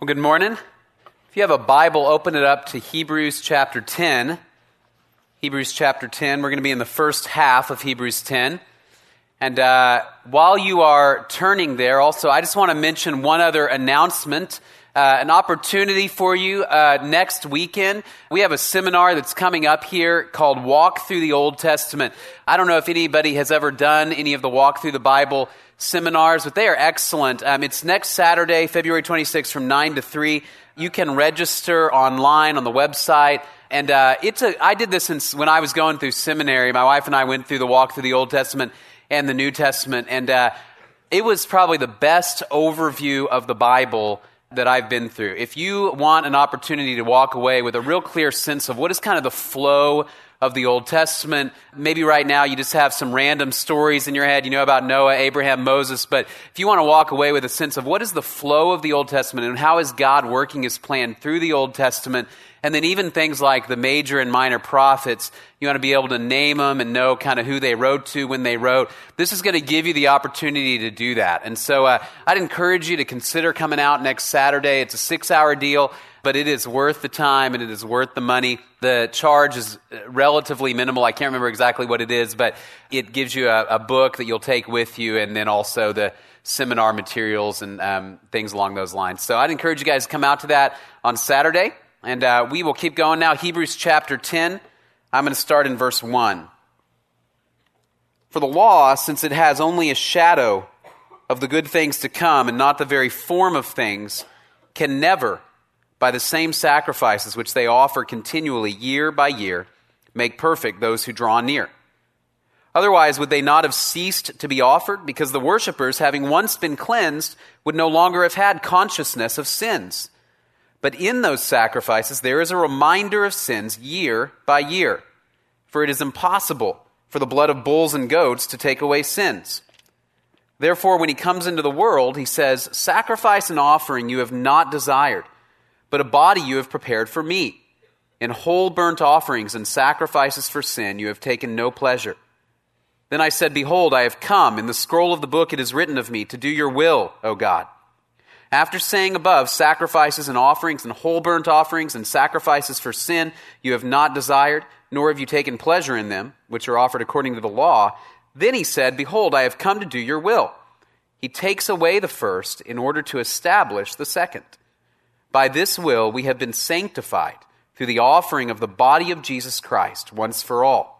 Well, good morning. If you have a Bible, open it up to Hebrews chapter 10. Hebrews chapter 10. We're going to be in the first half of Hebrews 10. And uh, while you are turning there, also, I just want to mention one other announcement. Uh, an opportunity for you uh, next weekend. We have a seminar that's coming up here called Walk Through the Old Testament. I don't know if anybody has ever done any of the Walk Through the Bible seminars, but they are excellent. Um, it's next Saturday, February 26th from 9 to 3. You can register online on the website. And uh, it's a, I did this when I was going through seminary. My wife and I went through the walk through the Old Testament and the New Testament. And uh, it was probably the best overview of the Bible that I've been through. If you want an opportunity to walk away with a real clear sense of what is kind of the flow of the Old Testament. Maybe right now you just have some random stories in your head. You know about Noah, Abraham, Moses. But if you want to walk away with a sense of what is the flow of the Old Testament and how is God working his plan through the Old Testament, and then even things like the major and minor prophets, you want to be able to name them and know kind of who they wrote to when they wrote. This is going to give you the opportunity to do that. And so uh, I'd encourage you to consider coming out next Saturday. It's a six hour deal but it is worth the time and it is worth the money. The charge is relatively minimal. I can't remember exactly what it is, but it gives you a, a book that you'll take with you and then also the seminar materials and um, things along those lines. So I'd encourage you guys to come out to that on Saturday. And uh, we will keep going now. Hebrews chapter 10. I'm going to start in verse 1. For the law, since it has only a shadow of the good things to come and not the very form of things, can never by the same sacrifices which they offer continually year by year, make perfect those who draw near. Otherwise, would they not have ceased to be offered? Because the worshippers, having once been cleansed, would no longer have had consciousness of sins. But in those sacrifices, there is a reminder of sins year by year. For it is impossible for the blood of bulls and goats to take away sins. Therefore, when he comes into the world, he says, Sacrifice and offering you have not desired but a body you have prepared for me. In whole burnt offerings and sacrifices for sin you have taken no pleasure. Then I said, Behold, I have come. In the scroll of the book it is written of me, to do your will, O God. After saying above, sacrifices and offerings and whole burnt offerings and sacrifices for sin you have not desired, nor have you taken pleasure in them, which are offered according to the law, then he said, Behold, I have come to do your will. He takes away the first in order to establish the second. By this will we have been sanctified through the offering of the body of Jesus Christ once for all.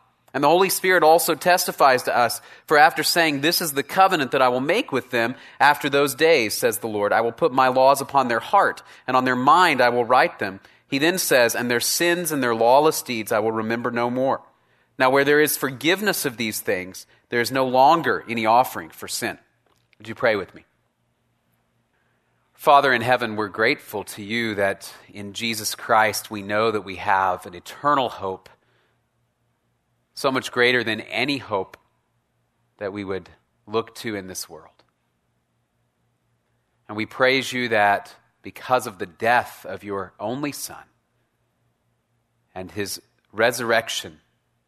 And the Holy Spirit also testifies to us, for after saying, This is the covenant that I will make with them after those days, says the Lord, I will put my laws upon their heart, and on their mind I will write them. He then says, And their sins and their lawless deeds I will remember no more. Now, where there is forgiveness of these things, there is no longer any offering for sin. Would you pray with me? Father in heaven, we're grateful to you that in Jesus Christ we know that we have an eternal hope, so much greater than any hope that we would look to in this world. And we praise you that because of the death of your only Son and his resurrection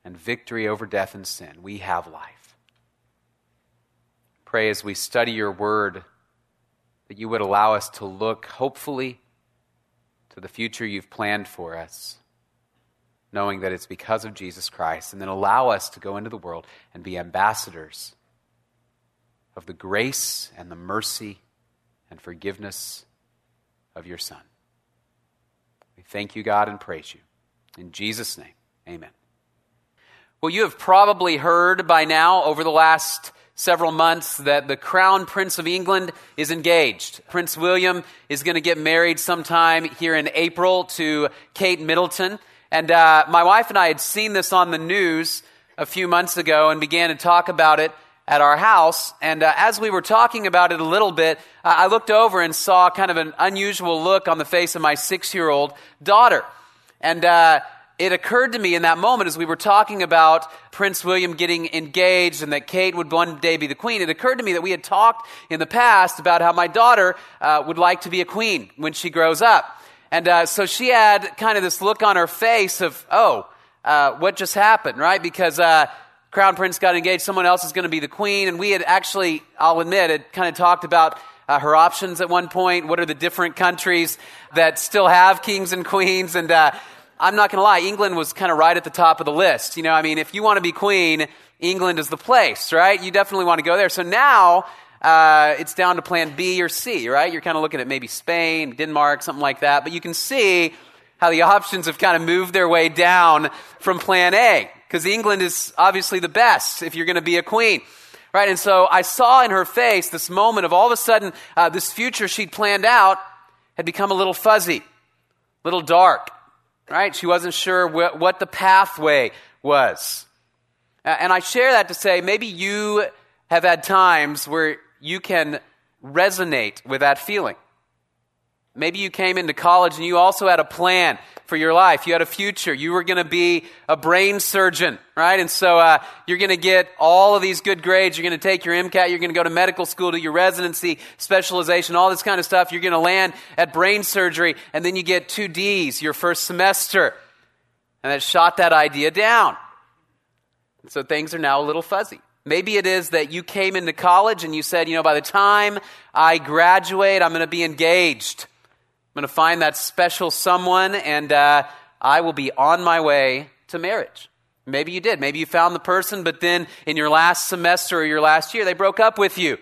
and victory over death and sin, we have life. Pray as we study your word that you would allow us to look hopefully to the future you've planned for us, knowing that it's because of Jesus Christ, and then allow us to go into the world and be ambassadors of the grace and the mercy and forgiveness of your Son. We thank you, God, and praise you. In Jesus' name, amen. Well, you have probably heard by now over the last several months that the Crown Prince of England is engaged. Prince William is going to get married sometime here in April to Kate Middleton. And uh, my wife and I had seen this on the news a few months ago and began to talk about it at our house. And uh, as we were talking about it a little bit, uh, I looked over and saw kind of an unusual look on the face of my six year old daughter. And uh, it occurred to me in that moment as we were talking about Prince William getting engaged and that Kate would one day be the queen, it occurred to me that we had talked in the past about how my daughter uh, would like to be a queen when she grows up. And uh, so she had kind of this look on her face of, oh, uh, what just happened, right? Because uh, Crown Prince got engaged, someone else is going to be the queen. And we had actually, I'll admit, had kind of talked about uh, her options at one point. What are the different countries that still have kings and queens? And uh, I'm not going to lie, England was kind of right at the top of the list. You know, I mean, if you want to be queen, England is the place, right? You definitely want to go there. So now uh, it's down to plan B or C, right? You're kind of looking at maybe Spain, Denmark, something like that. But you can see how the options have kind of moved their way down from plan A, because England is obviously the best if you're going to be a queen. Right, and so I saw in her face this moment of all of a sudden uh, this future she'd planned out had become a little fuzzy, a little dark right? She wasn't sure wh- what the pathway was. And I share that to say maybe you have had times where you can resonate with that feeling. Maybe you came into college and you also had a plan for your life. You had a future. You were going to be a brain surgeon, right? And so uh, you're going to get all of these good grades. You're going to take your MCAT. You're going to go to medical school, do your residency, specialization, all this kind of stuff. You're going to land at brain surgery, and then you get two D's your first semester. And that shot that idea down. And so things are now a little fuzzy. Maybe it is that you came into college and you said, you know, by the time I graduate, I'm going to be engaged. I'm going to find that special someone, and uh, I will be on my way to marriage. Maybe you did. Maybe you found the person, but then in your last semester or your last year, they broke up with you.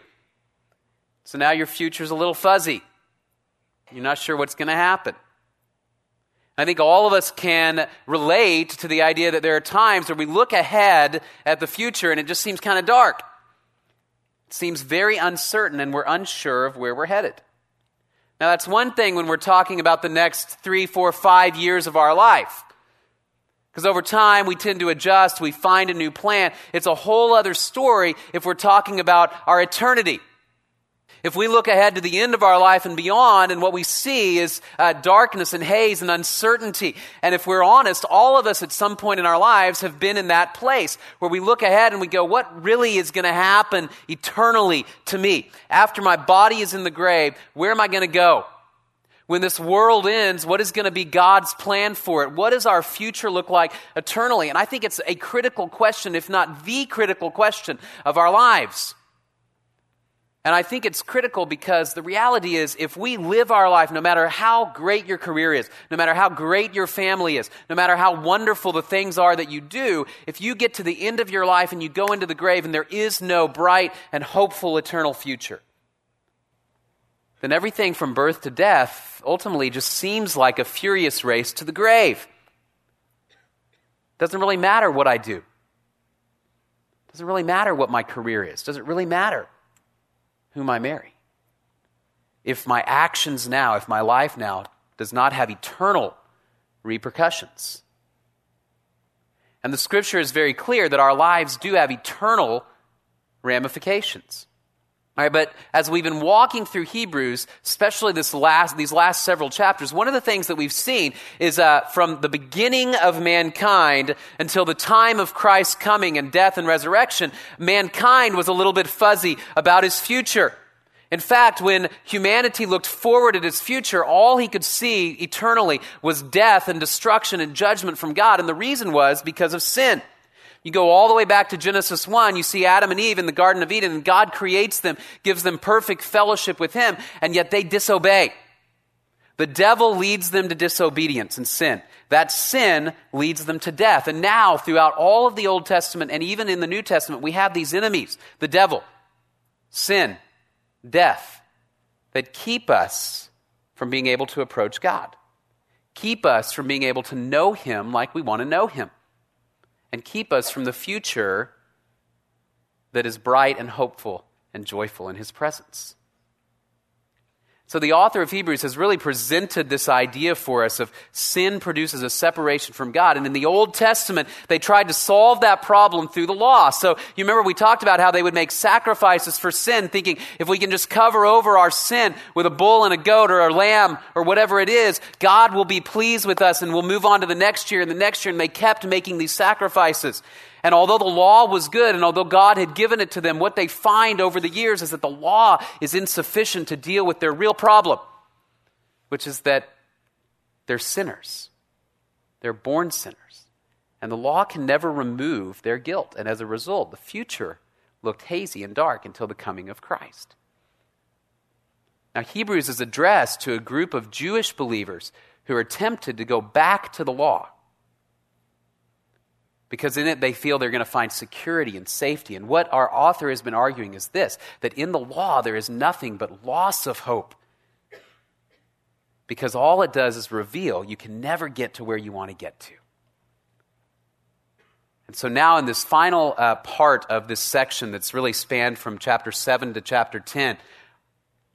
So now your future's a little fuzzy. You're not sure what's going to happen. I think all of us can relate to the idea that there are times where we look ahead at the future and it just seems kind of dark. It seems very uncertain and we're unsure of where we're headed. Now, that's one thing when we're talking about the next three, four, five years of our life. Because over time, we tend to adjust, we find a new plan. It's a whole other story if we're talking about our eternity. If we look ahead to the end of our life and beyond, and what we see is uh, darkness and haze and uncertainty. And if we're honest, all of us at some point in our lives have been in that place where we look ahead and we go, what really is going to happen eternally to me? After my body is in the grave, where am I going to go? When this world ends, what is going to be God's plan for it? What does our future look like eternally? And I think it's a critical question, if not the critical question of our lives. And I think it's critical because the reality is if we live our life, no matter how great your career is, no matter how great your family is, no matter how wonderful the things are that you do, if you get to the end of your life and you go into the grave and there is no bright and hopeful eternal future, then everything from birth to death ultimately just seems like a furious race to the grave. Doesn't really matter what I do. Doesn't really matter what my career is. Does it really matter? Whom I marry. If my actions now, if my life now does not have eternal repercussions. And the scripture is very clear that our lives do have eternal ramifications. All right, but as we've been walking through Hebrews, especially this last, these last several chapters, one of the things that we've seen is uh, from the beginning of mankind until the time of Christ's coming and death and resurrection, mankind was a little bit fuzzy about his future. In fact, when humanity looked forward at his future, all he could see eternally was death and destruction and judgment from God. And the reason was because of sin. You go all the way back to Genesis 1, you see Adam and Eve in the Garden of Eden, and God creates them, gives them perfect fellowship with Him, and yet they disobey. The devil leads them to disobedience and sin. That sin leads them to death. And now, throughout all of the Old Testament and even in the New Testament, we have these enemies the devil, sin, death that keep us from being able to approach God, keep us from being able to know Him like we want to know Him and keep us from the future that is bright and hopeful and joyful in His presence. So the author of Hebrews has really presented this idea for us of sin produces a separation from God. And in the Old Testament, they tried to solve that problem through the law. So you remember we talked about how they would make sacrifices for sin, thinking if we can just cover over our sin with a bull and a goat or a lamb or whatever it is, God will be pleased with us and we'll move on to the next year and the next year. And they kept making these sacrifices. And although the law was good and although God had given it to them, what they find over the years is that the law is insufficient to deal with their real problem, which is that they're sinners. They're born sinners. And the law can never remove their guilt. And as a result, the future looked hazy and dark until the coming of Christ. Now, Hebrews is addressed to a group of Jewish believers who are tempted to go back to the law because in it they feel they're going to find security and safety. And what our author has been arguing is this that in the law there is nothing but loss of hope. Because all it does is reveal you can never get to where you want to get to. And so now, in this final uh, part of this section that's really spanned from chapter 7 to chapter 10,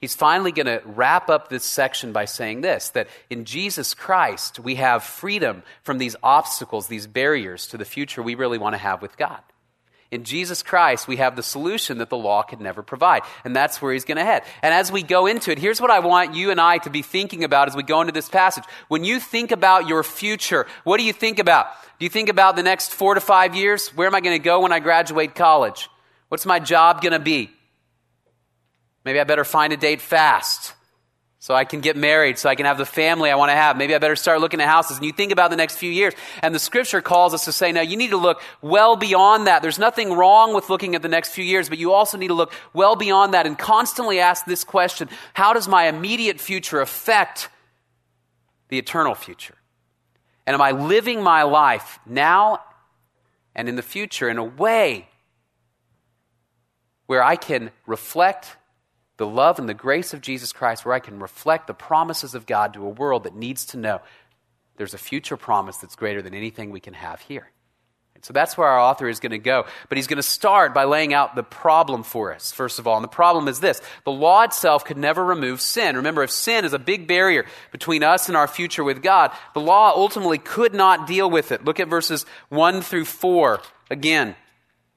He's finally going to wrap up this section by saying this that in Jesus Christ, we have freedom from these obstacles, these barriers to the future we really want to have with God. In Jesus Christ, we have the solution that the law could never provide. And that's where he's going to head. And as we go into it, here's what I want you and I to be thinking about as we go into this passage. When you think about your future, what do you think about? Do you think about the next four to five years? Where am I going to go when I graduate college? What's my job going to be? Maybe I better find a date fast so I can get married, so I can have the family I want to have. Maybe I better start looking at houses. And you think about the next few years. And the scripture calls us to say, now you need to look well beyond that. There's nothing wrong with looking at the next few years, but you also need to look well beyond that and constantly ask this question How does my immediate future affect the eternal future? And am I living my life now and in the future in a way where I can reflect the love and the grace of Jesus Christ, where I can reflect the promises of God to a world that needs to know there's a future promise that's greater than anything we can have here. So that's where our author is going to go. But he's going to start by laying out the problem for us, first of all. And the problem is this the law itself could never remove sin. Remember, if sin is a big barrier between us and our future with God, the law ultimately could not deal with it. Look at verses 1 through 4 again.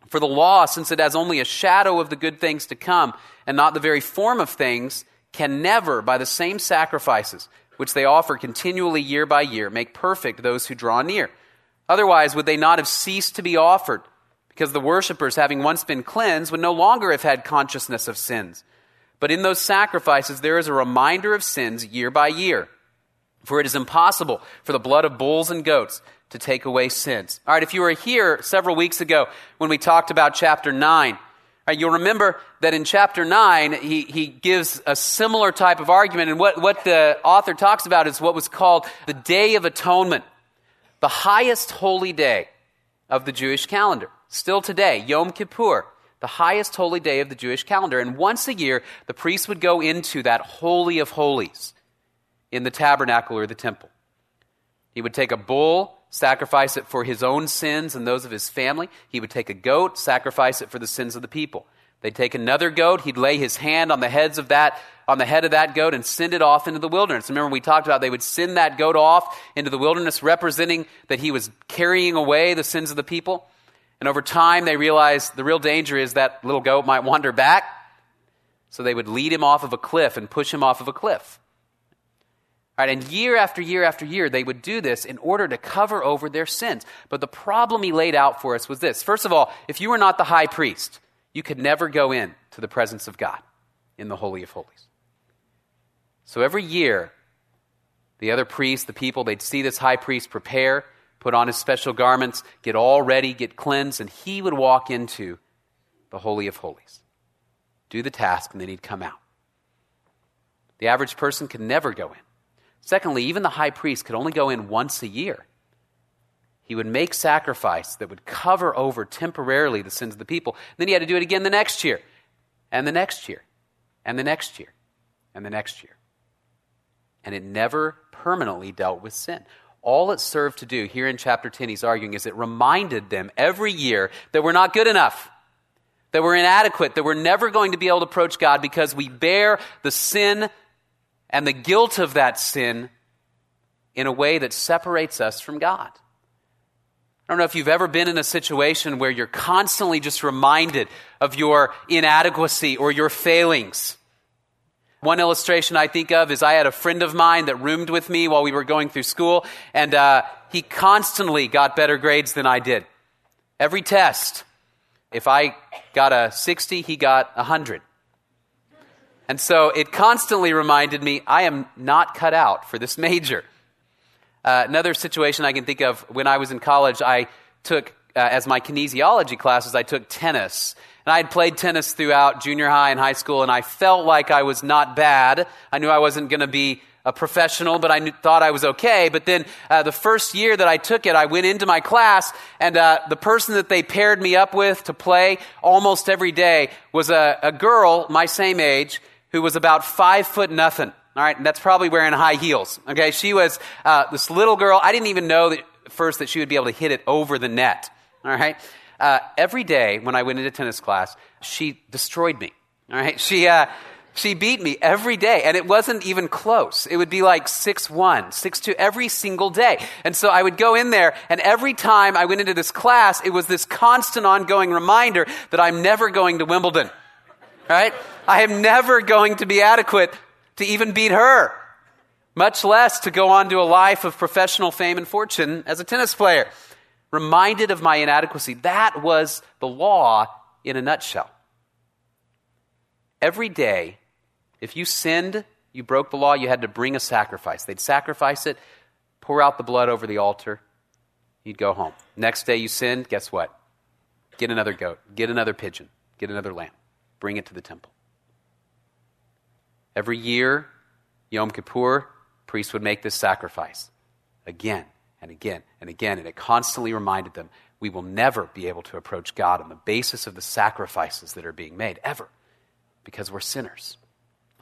For the law, since it has only a shadow of the good things to come, and not the very form of things, can never, by the same sacrifices which they offer continually year by year, make perfect those who draw near. Otherwise, would they not have ceased to be offered? Because the worshippers, having once been cleansed, would no longer have had consciousness of sins. But in those sacrifices, there is a reminder of sins year by year. For it is impossible for the blood of bulls and goats to take away sins. All right, if you were here several weeks ago when we talked about chapter 9, right, you'll remember that in chapter 9, he, he gives a similar type of argument. And what, what the author talks about is what was called the Day of Atonement, the highest holy day of the Jewish calendar. Still today, Yom Kippur, the highest holy day of the Jewish calendar. And once a year, the priest would go into that Holy of Holies in the tabernacle or the temple. He would take a bull sacrifice it for his own sins and those of his family. He would take a goat, sacrifice it for the sins of the people. They'd take another goat, he'd lay his hand on the heads of that on the head of that goat and send it off into the wilderness. Remember we talked about they would send that goat off into the wilderness representing that he was carrying away the sins of the people. And over time they realized the real danger is that little goat might wander back. So they would lead him off of a cliff and push him off of a cliff. Right, and year after year after year, they would do this in order to cover over their sins. But the problem he laid out for us was this. First of all, if you were not the high priest, you could never go in to the presence of God in the Holy of Holies. So every year, the other priests, the people, they'd see this high priest prepare, put on his special garments, get all ready, get cleansed, and he would walk into the Holy of Holies, do the task, and then he'd come out. The average person could never go in. Secondly, even the high priest could only go in once a year. He would make sacrifice that would cover over temporarily the sins of the people. Then he had to do it again the next year, and the next year, and the next year, and the next year. And it never permanently dealt with sin. All it served to do here in chapter 10, he's arguing, is it reminded them every year that we're not good enough, that we're inadequate, that we're never going to be able to approach God because we bear the sin and the guilt of that sin in a way that separates us from God. I don't know if you've ever been in a situation where you're constantly just reminded of your inadequacy or your failings. One illustration I think of is I had a friend of mine that roomed with me while we were going through school, and uh, he constantly got better grades than I did. Every test, if I got a 60, he got a 100. And so it constantly reminded me I am not cut out for this major. Uh, another situation I can think of when I was in college, I took, uh, as my kinesiology classes, I took tennis. And I had played tennis throughout junior high and high school, and I felt like I was not bad. I knew I wasn't going to be a professional, but I knew, thought I was okay. But then uh, the first year that I took it, I went into my class, and uh, the person that they paired me up with to play almost every day was a, a girl my same age who was about five foot nothing. All right, and that's probably wearing high heels. Okay, she was uh, this little girl. I didn't even know that first that she would be able to hit it over the net. All right, uh, every day when I went into tennis class, she destroyed me. All right, she uh, she beat me every day, and it wasn't even close. It would be like six one, six two every single day. And so I would go in there, and every time I went into this class, it was this constant, ongoing reminder that I'm never going to Wimbledon. Right? I am never going to be adequate to even beat her, much less to go on to a life of professional fame and fortune as a tennis player reminded of my inadequacy. That was the law in a nutshell. Every day, if you sinned, you broke the law, you had to bring a sacrifice. They'd sacrifice it, pour out the blood over the altar, you'd go home. Next day you sinned, guess what? Get another goat, get another pigeon, get another lamb, bring it to the temple. Every year, Yom Kippur, priests would make this sacrifice again and again and again. And it constantly reminded them we will never be able to approach God on the basis of the sacrifices that are being made, ever, because we're sinners.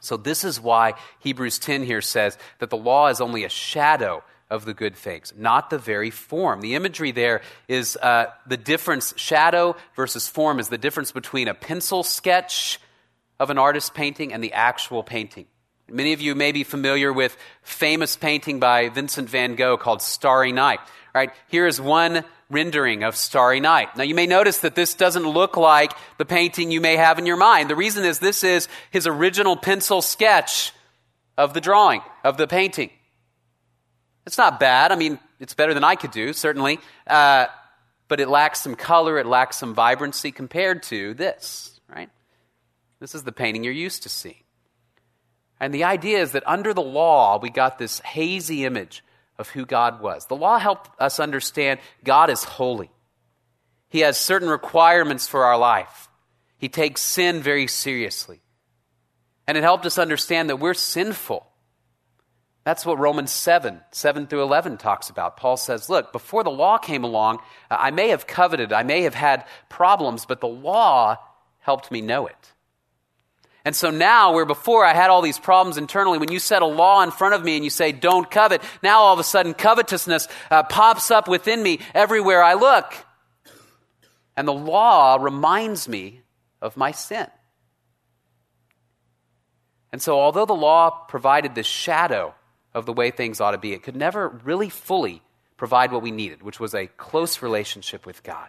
So, this is why Hebrews 10 here says that the law is only a shadow of the good things, not the very form. The imagery there is uh, the difference, shadow versus form, is the difference between a pencil sketch of an artist's painting and the actual painting. Many of you may be familiar with famous painting by Vincent van Gogh called Starry Night. Right here is one rendering of Starry Night. Now you may notice that this doesn't look like the painting you may have in your mind. The reason is this is his original pencil sketch of the drawing, of the painting. It's not bad. I mean, it's better than I could do, certainly. Uh, but it lacks some color, it lacks some vibrancy compared to this, right? This is the painting you're used to seeing. And the idea is that under the law, we got this hazy image of who God was. The law helped us understand God is holy. He has certain requirements for our life. He takes sin very seriously. And it helped us understand that we're sinful. That's what Romans 7, 7 through 11 talks about. Paul says, Look, before the law came along, I may have coveted, I may have had problems, but the law helped me know it. And so now, where before I had all these problems internally, when you set a law in front of me and you say, don't covet, now all of a sudden covetousness uh, pops up within me everywhere I look. And the law reminds me of my sin. And so, although the law provided the shadow of the way things ought to be, it could never really fully provide what we needed, which was a close relationship with God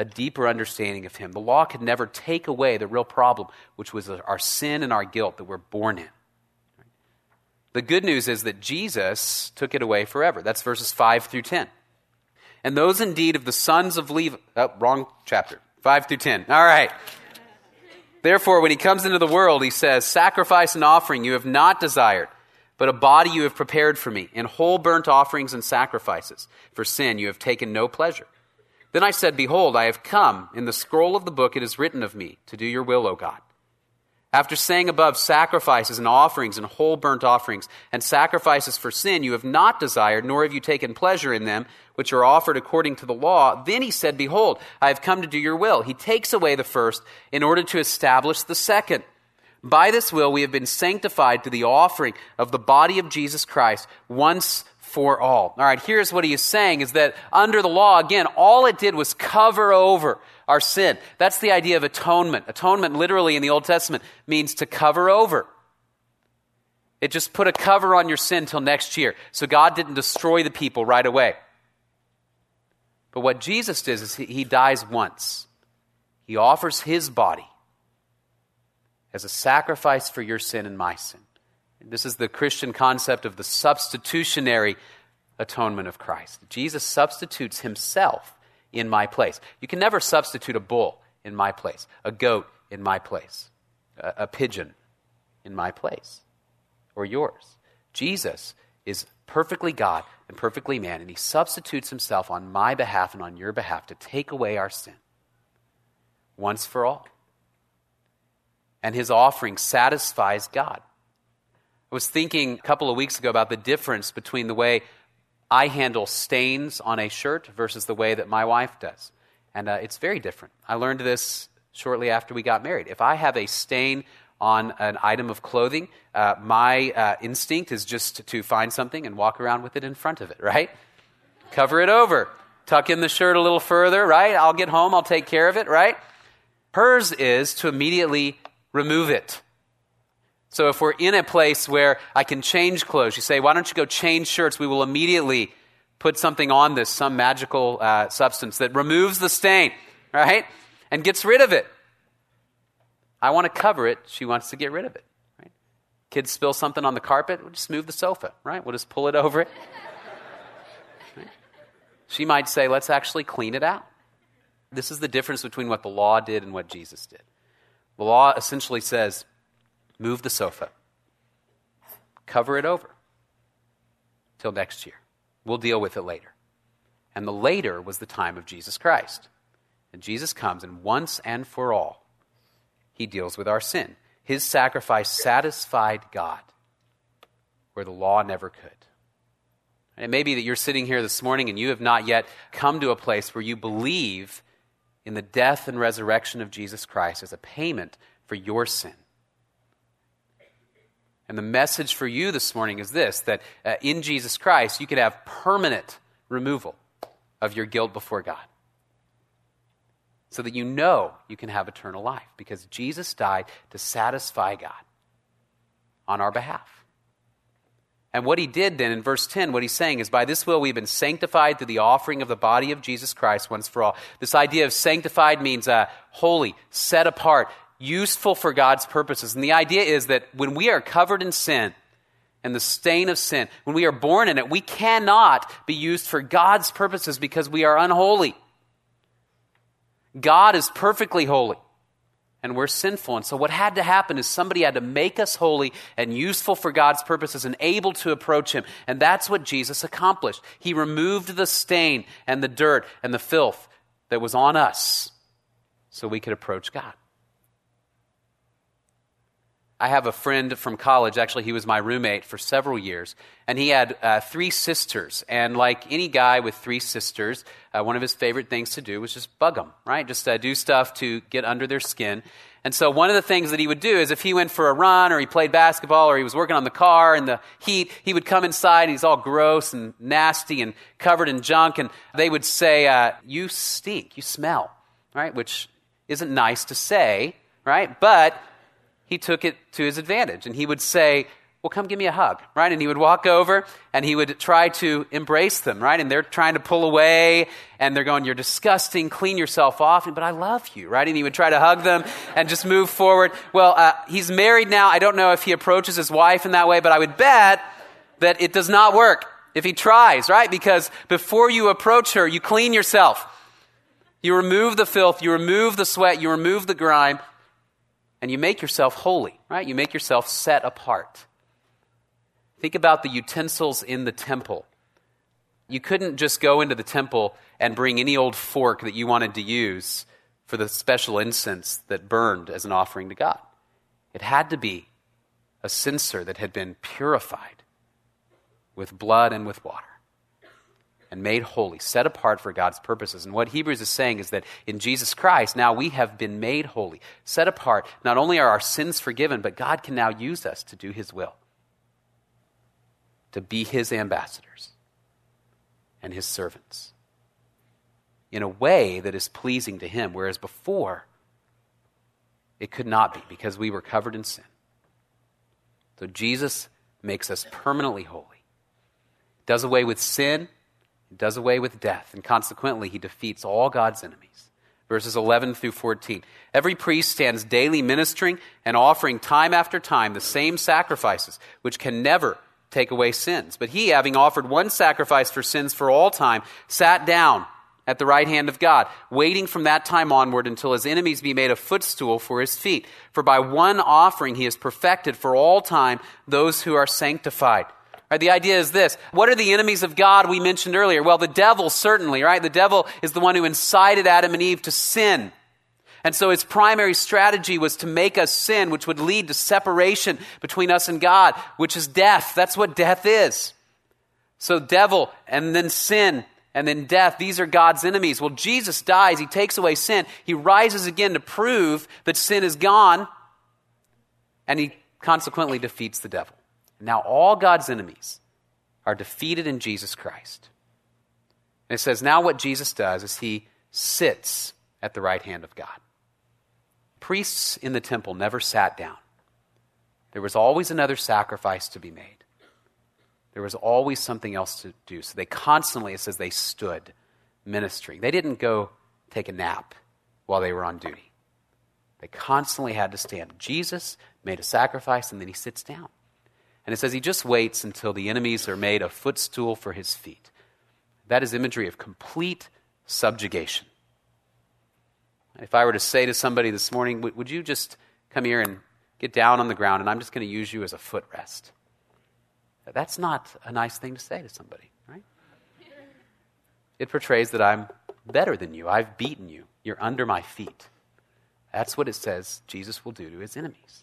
a deeper understanding of Him. The law could never take away the real problem, which was our sin and our guilt that we're born in. The good news is that Jesus took it away forever. That's verses 5 through 10. And those indeed of the sons of Levi, oh, wrong chapter, 5 through 10. All right. Therefore, when he comes into the world, he says, Sacrifice and offering you have not desired, but a body you have prepared for me. In whole burnt offerings and sacrifices for sin you have taken no pleasure. Then I said, Behold, I have come. In the scroll of the book it is written of me, to do your will, O God. After saying above sacrifices and offerings and whole burnt offerings and sacrifices for sin, you have not desired, nor have you taken pleasure in them, which are offered according to the law. Then he said, Behold, I have come to do your will. He takes away the first in order to establish the second. By this will we have been sanctified through the offering of the body of Jesus Christ once for all. All right, here's what he is saying is that under the law, again, all it did was cover over our sin. That's the idea of atonement. Atonement, literally in the Old Testament, means to cover over. It just put a cover on your sin till next year. So God didn't destroy the people right away. But what Jesus does is he, he dies once. He offers his body as a sacrifice for your sin and my sin. This is the Christian concept of the substitutionary atonement of Christ. Jesus substitutes himself in my place. You can never substitute a bull in my place, a goat in my place, a, a pigeon in my place, or yours. Jesus is perfectly God and perfectly man, and he substitutes himself on my behalf and on your behalf to take away our sin once for all. And his offering satisfies God. I was thinking a couple of weeks ago about the difference between the way I handle stains on a shirt versus the way that my wife does. And uh, it's very different. I learned this shortly after we got married. If I have a stain on an item of clothing, uh, my uh, instinct is just to find something and walk around with it in front of it, right? Cover it over. Tuck in the shirt a little further, right? I'll get home, I'll take care of it, right? Hers is to immediately remove it. So if we're in a place where I can change clothes, you say, why don't you go change shirts? We will immediately put something on this, some magical uh, substance that removes the stain, right? And gets rid of it. I want to cover it. She wants to get rid of it. Right? Kids spill something on the carpet, we'll just move the sofa, right? We'll just pull it over it. Right? She might say, let's actually clean it out. This is the difference between what the law did and what Jesus did. The law essentially says, Move the sofa. Cover it over till next year. We'll deal with it later. And the later was the time of Jesus Christ. And Jesus comes, and once and for all, he deals with our sin. His sacrifice satisfied God where the law never could. And it may be that you're sitting here this morning and you have not yet come to a place where you believe in the death and resurrection of Jesus Christ as a payment for your sin. And the message for you this morning is this that uh, in Jesus Christ, you can have permanent removal of your guilt before God. So that you know you can have eternal life because Jesus died to satisfy God on our behalf. And what he did then in verse 10, what he's saying is, by this will we've been sanctified through the offering of the body of Jesus Christ once for all. This idea of sanctified means uh, holy, set apart, useful for God's purposes. And the idea is that when we are covered in sin and the stain of sin, when we are born in it, we cannot be used for God's purposes because we are unholy. God is perfectly holy and we're sinful. And so, what had to happen is somebody had to make us holy and useful for God's purposes and able to approach Him. And that's what Jesus accomplished. He removed the stain and the dirt and the filth that was on us so we could approach God. I have a friend from college. Actually, he was my roommate for several years. And he had uh, three sisters. And like any guy with three sisters, uh, one of his favorite things to do was just bug them, right? Just uh, do stuff to get under their skin. And so one of the things that he would do is if he went for a run or he played basketball or he was working on the car in the heat, he would come inside. and He's all gross and nasty and covered in junk. And they would say, uh, You stink, you smell, right? Which isn't nice to say, right? But he took it to his advantage. And he would say, Well, come give me a hug, right? And he would walk over and he would try to embrace them, right? And they're trying to pull away and they're going, You're disgusting, clean yourself off. But I love you, right? And he would try to hug them and just move forward. Well, uh, he's married now. I don't know if he approaches his wife in that way, but I would bet that it does not work if he tries, right? Because before you approach her, you clean yourself. You remove the filth, you remove the sweat, you remove the grime, and you make yourself holy, right? You make yourself set apart. Think about the utensils in the temple. You couldn't just go into the temple and bring any old fork that you wanted to use for the special incense that burned as an offering to God. It had to be a censer that had been purified with blood and with water and made holy, set apart for God's purposes. And what Hebrews is saying is that in Jesus Christ, now we have been made holy, set apart. Not only are our sins forgiven, but God can now use us to do His will, to be His ambassadors and His servants in a way that is pleasing to Him, whereas before it could not be because we were covered in sin. So Jesus makes us permanently holy. Does away with sin, does away with death, and consequently, he defeats all God's enemies. Verses 11 through 14. Every priest stands daily ministering and offering time after time the same sacrifices, which can never take away sins. But he, having offered one sacrifice for sins for all time, sat down at the right hand of God, waiting from that time onward until his enemies be made a footstool for his feet. For by one offering he has perfected for all time those who are sanctified. Right, the idea is this. What are the enemies of God we mentioned earlier? Well, the devil, certainly, right? The devil is the one who incited Adam and Eve to sin. And so his primary strategy was to make us sin, which would lead to separation between us and God, which is death. That's what death is. So, devil, and then sin, and then death, these are God's enemies. Well, Jesus dies, he takes away sin, he rises again to prove that sin is gone, and he consequently defeats the devil. Now, all God's enemies are defeated in Jesus Christ. And it says, now what Jesus does is he sits at the right hand of God. Priests in the temple never sat down. There was always another sacrifice to be made. There was always something else to do. So they constantly, it says, they stood ministering. They didn't go take a nap while they were on duty. They constantly had to stand. Jesus made a sacrifice and then he sits down. And it says he just waits until the enemies are made a footstool for his feet. That is imagery of complete subjugation. If I were to say to somebody this morning, would you just come here and get down on the ground and I'm just going to use you as a footrest? That's not a nice thing to say to somebody, right? It portrays that I'm better than you. I've beaten you. You're under my feet. That's what it says Jesus will do to his enemies.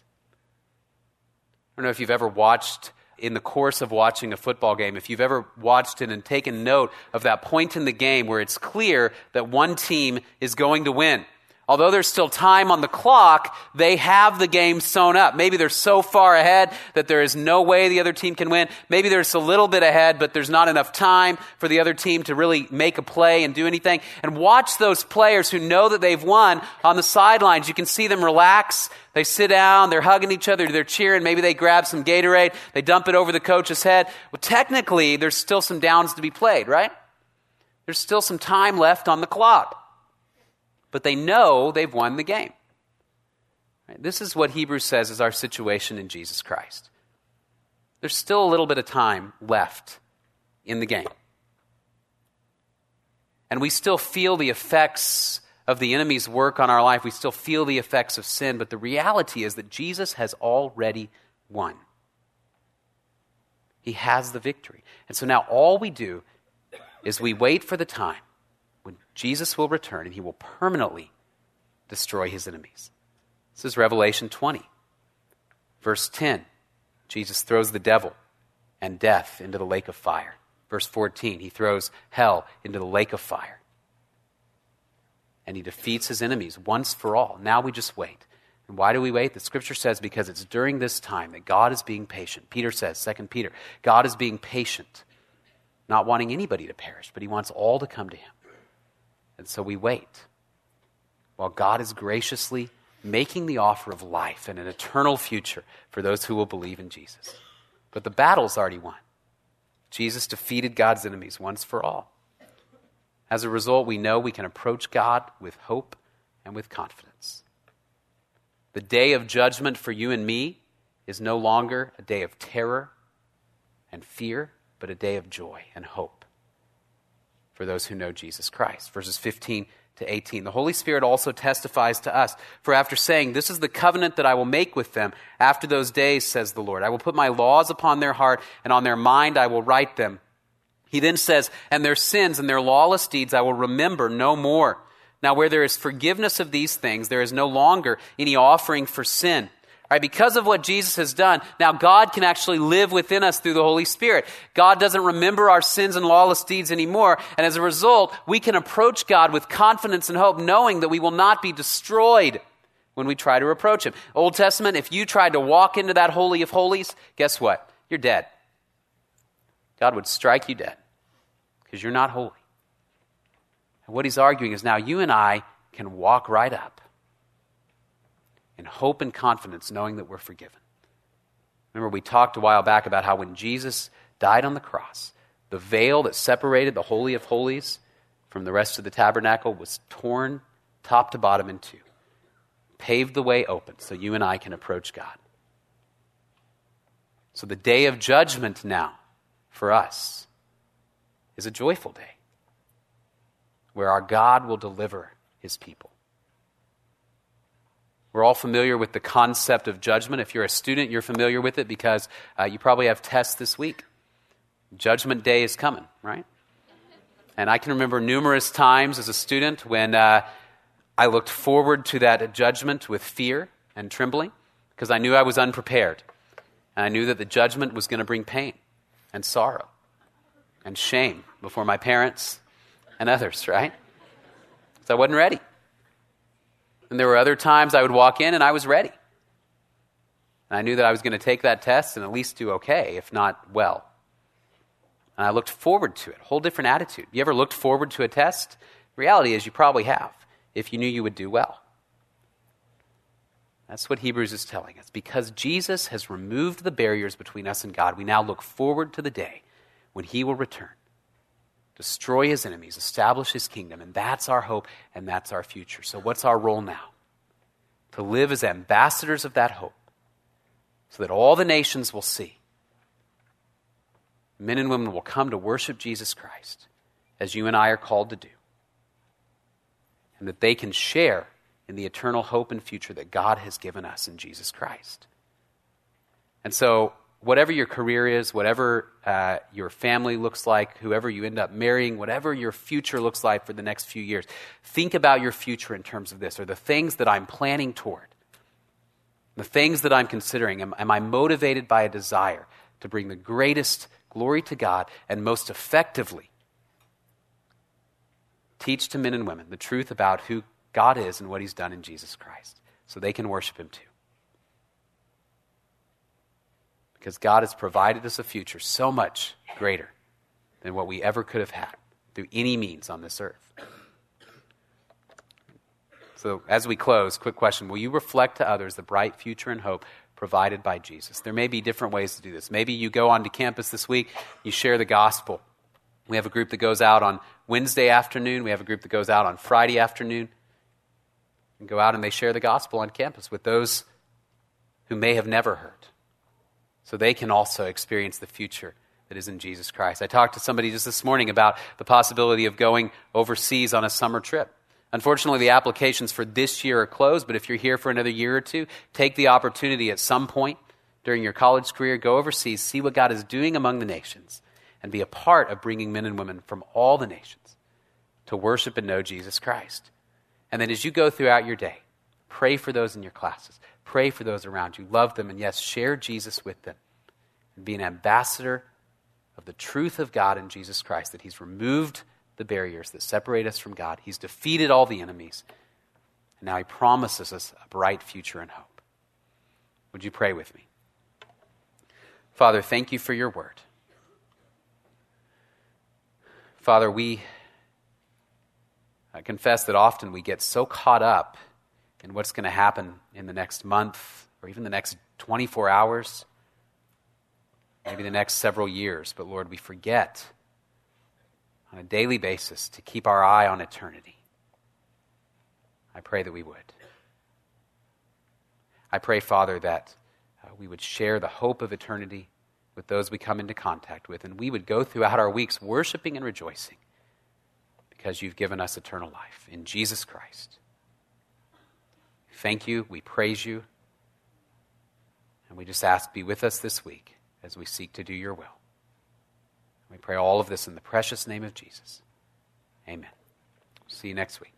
I don't know if you've ever watched, in the course of watching a football game, if you've ever watched it and taken note of that point in the game where it's clear that one team is going to win. Although there's still time on the clock, they have the game sewn up. Maybe they're so far ahead that there is no way the other team can win. Maybe there's a little bit ahead, but there's not enough time for the other team to really make a play and do anything. And watch those players who know that they've won on the sidelines. You can see them relax. They sit down, they're hugging each other, they're cheering. Maybe they grab some Gatorade, they dump it over the coach's head. Well, technically, there's still some downs to be played, right? There's still some time left on the clock but they know they've won the game. Right? This is what Hebrews says is our situation in Jesus Christ. There's still a little bit of time left in the game. And we still feel the effects of the enemy's work on our life. We still feel the effects of sin, but the reality is that Jesus has already won. He has the victory. And so now all we do is we wait for the time Jesus will return and he will permanently destroy his enemies. This is Revelation 20. Verse 10 Jesus throws the devil and death into the lake of fire. Verse 14, he throws hell into the lake of fire. And he defeats his enemies once for all. Now we just wait. And why do we wait? The scripture says because it's during this time that God is being patient. Peter says, 2 Peter, God is being patient, not wanting anybody to perish, but he wants all to come to him. And so we wait while God is graciously making the offer of life and an eternal future for those who will believe in Jesus. But the battle's already won. Jesus defeated God's enemies once for all. As a result, we know we can approach God with hope and with confidence. The day of judgment for you and me is no longer a day of terror and fear, but a day of joy and hope for those who know Jesus Christ. Verses 15 to 18. The Holy Spirit also testifies to us. For after saying, This is the covenant that I will make with them after those days, says the Lord, I will put my laws upon their heart, and on their mind I will write them. He then says, And their sins and their lawless deeds I will remember no more. Now, where there is forgiveness of these things, there is no longer any offering for sin. Right, because of what Jesus has done, now God can actually live within us through the Holy Spirit. God doesn't remember our sins and lawless deeds anymore, and as a result, we can approach God with confidence and hope, knowing that we will not be destroyed when we try to approach Him. Old Testament, if you tried to walk into that Holy of Holies, guess what? You're dead. God would strike you dead because you're not holy. And what He's arguing is now you and I can walk right up in hope and confidence, knowing that we're forgiven. Remember, we talked a while back about how when Jesus died on the cross, the veil that separated the Holy of Holies from the rest of the tabernacle was torn top to bottom in two, paved the way open so you and I can approach God. So the day of judgment now for us is a joyful day where our God will deliver his people. We're all familiar with the concept of judgment. If you're a student, you're familiar with it because uh, you probably have tests this week. Judgment Day is coming, right? And I can remember numerous times as a student when uh, I looked forward to that judgment with fear and trembling because I knew I was unprepared. And I knew that the judgment was going to bring pain and sorrow and shame before my parents and others, right? So I wasn't ready. And there were other times I would walk in and I was ready. And I knew that I was going to take that test and at least do okay, if not well. And I looked forward to it, A whole different attitude. You ever looked forward to a test? Reality is you probably have, if you knew you would do well. That's what Hebrews is telling us. Because Jesus has removed the barriers between us and God, we now look forward to the day when he will return destroy his enemies, establish his kingdom. And that's our hope and that's our future. So, what's our role now? To live as ambassadors of that hope so that all the nations will see. Men and women will come to worship Jesus Christ as you and I are called to do. And that they can share in the eternal hope and future that God has given us in Jesus Christ. And so, whatever your career is, whatever uh, your family looks like, whoever you end up marrying, whatever your future looks like for the next few years, think about your future in terms of this. Are the things that I'm planning toward, the things that I'm considering, am, am I motivated by a desire to bring the greatest glory to God and most effectively teach to men and women the truth about who God is and what He's done in Jesus Christ so they can worship Him too? Because God has provided us a future so much greater than what we ever could have had through any means on this earth. So, as we close, quick question Will you reflect to others the bright future and hope provided by Jesus? There may be different ways to do this. Maybe you go onto campus this week, you share the gospel. We have a group that goes out on Wednesday afternoon, we have a group that goes out on Friday afternoon. And go out and they share the gospel on campus with those who may have never heard so they can also experience the future that is in Jesus Christ. I talked to somebody just this morning about the possibility of going overseas on a summer trip. Unfortunately, the applications for this year are closed, but if you're here for another year or two, take the opportunity at some point during your college career, go overseas, see what God is doing among the nations, and be a part of bringing men and women from all the nations to worship and know Jesus Christ. And then as you go throughout your day, pray for those in your classes. Pray for those around you. Love them. And yes, share Jesus with them. And be an ambassador of the truth of God in Jesus Christ, that He's removed the barriers that separate us from God. He's defeated all the enemies. And now He promises us a bright future and hope. Would you pray with me? Father, thank you for your word. Father, we I confess that often we get so caught up and what's going to happen in the next month or even the next 24 hours, maybe the next several years. But Lord, we forget on a daily basis to keep our eye on eternity. I pray that we would. I pray, Father, that uh, we would share the hope of eternity with those we come into contact with, and we would go throughout our weeks worshiping and rejoicing because you've given us eternal life in Jesus Christ thank you, we praise you, and we just ask, be with us this week as we seek to do your will. We pray all of this in the precious name of Jesus. Amen. See you next week.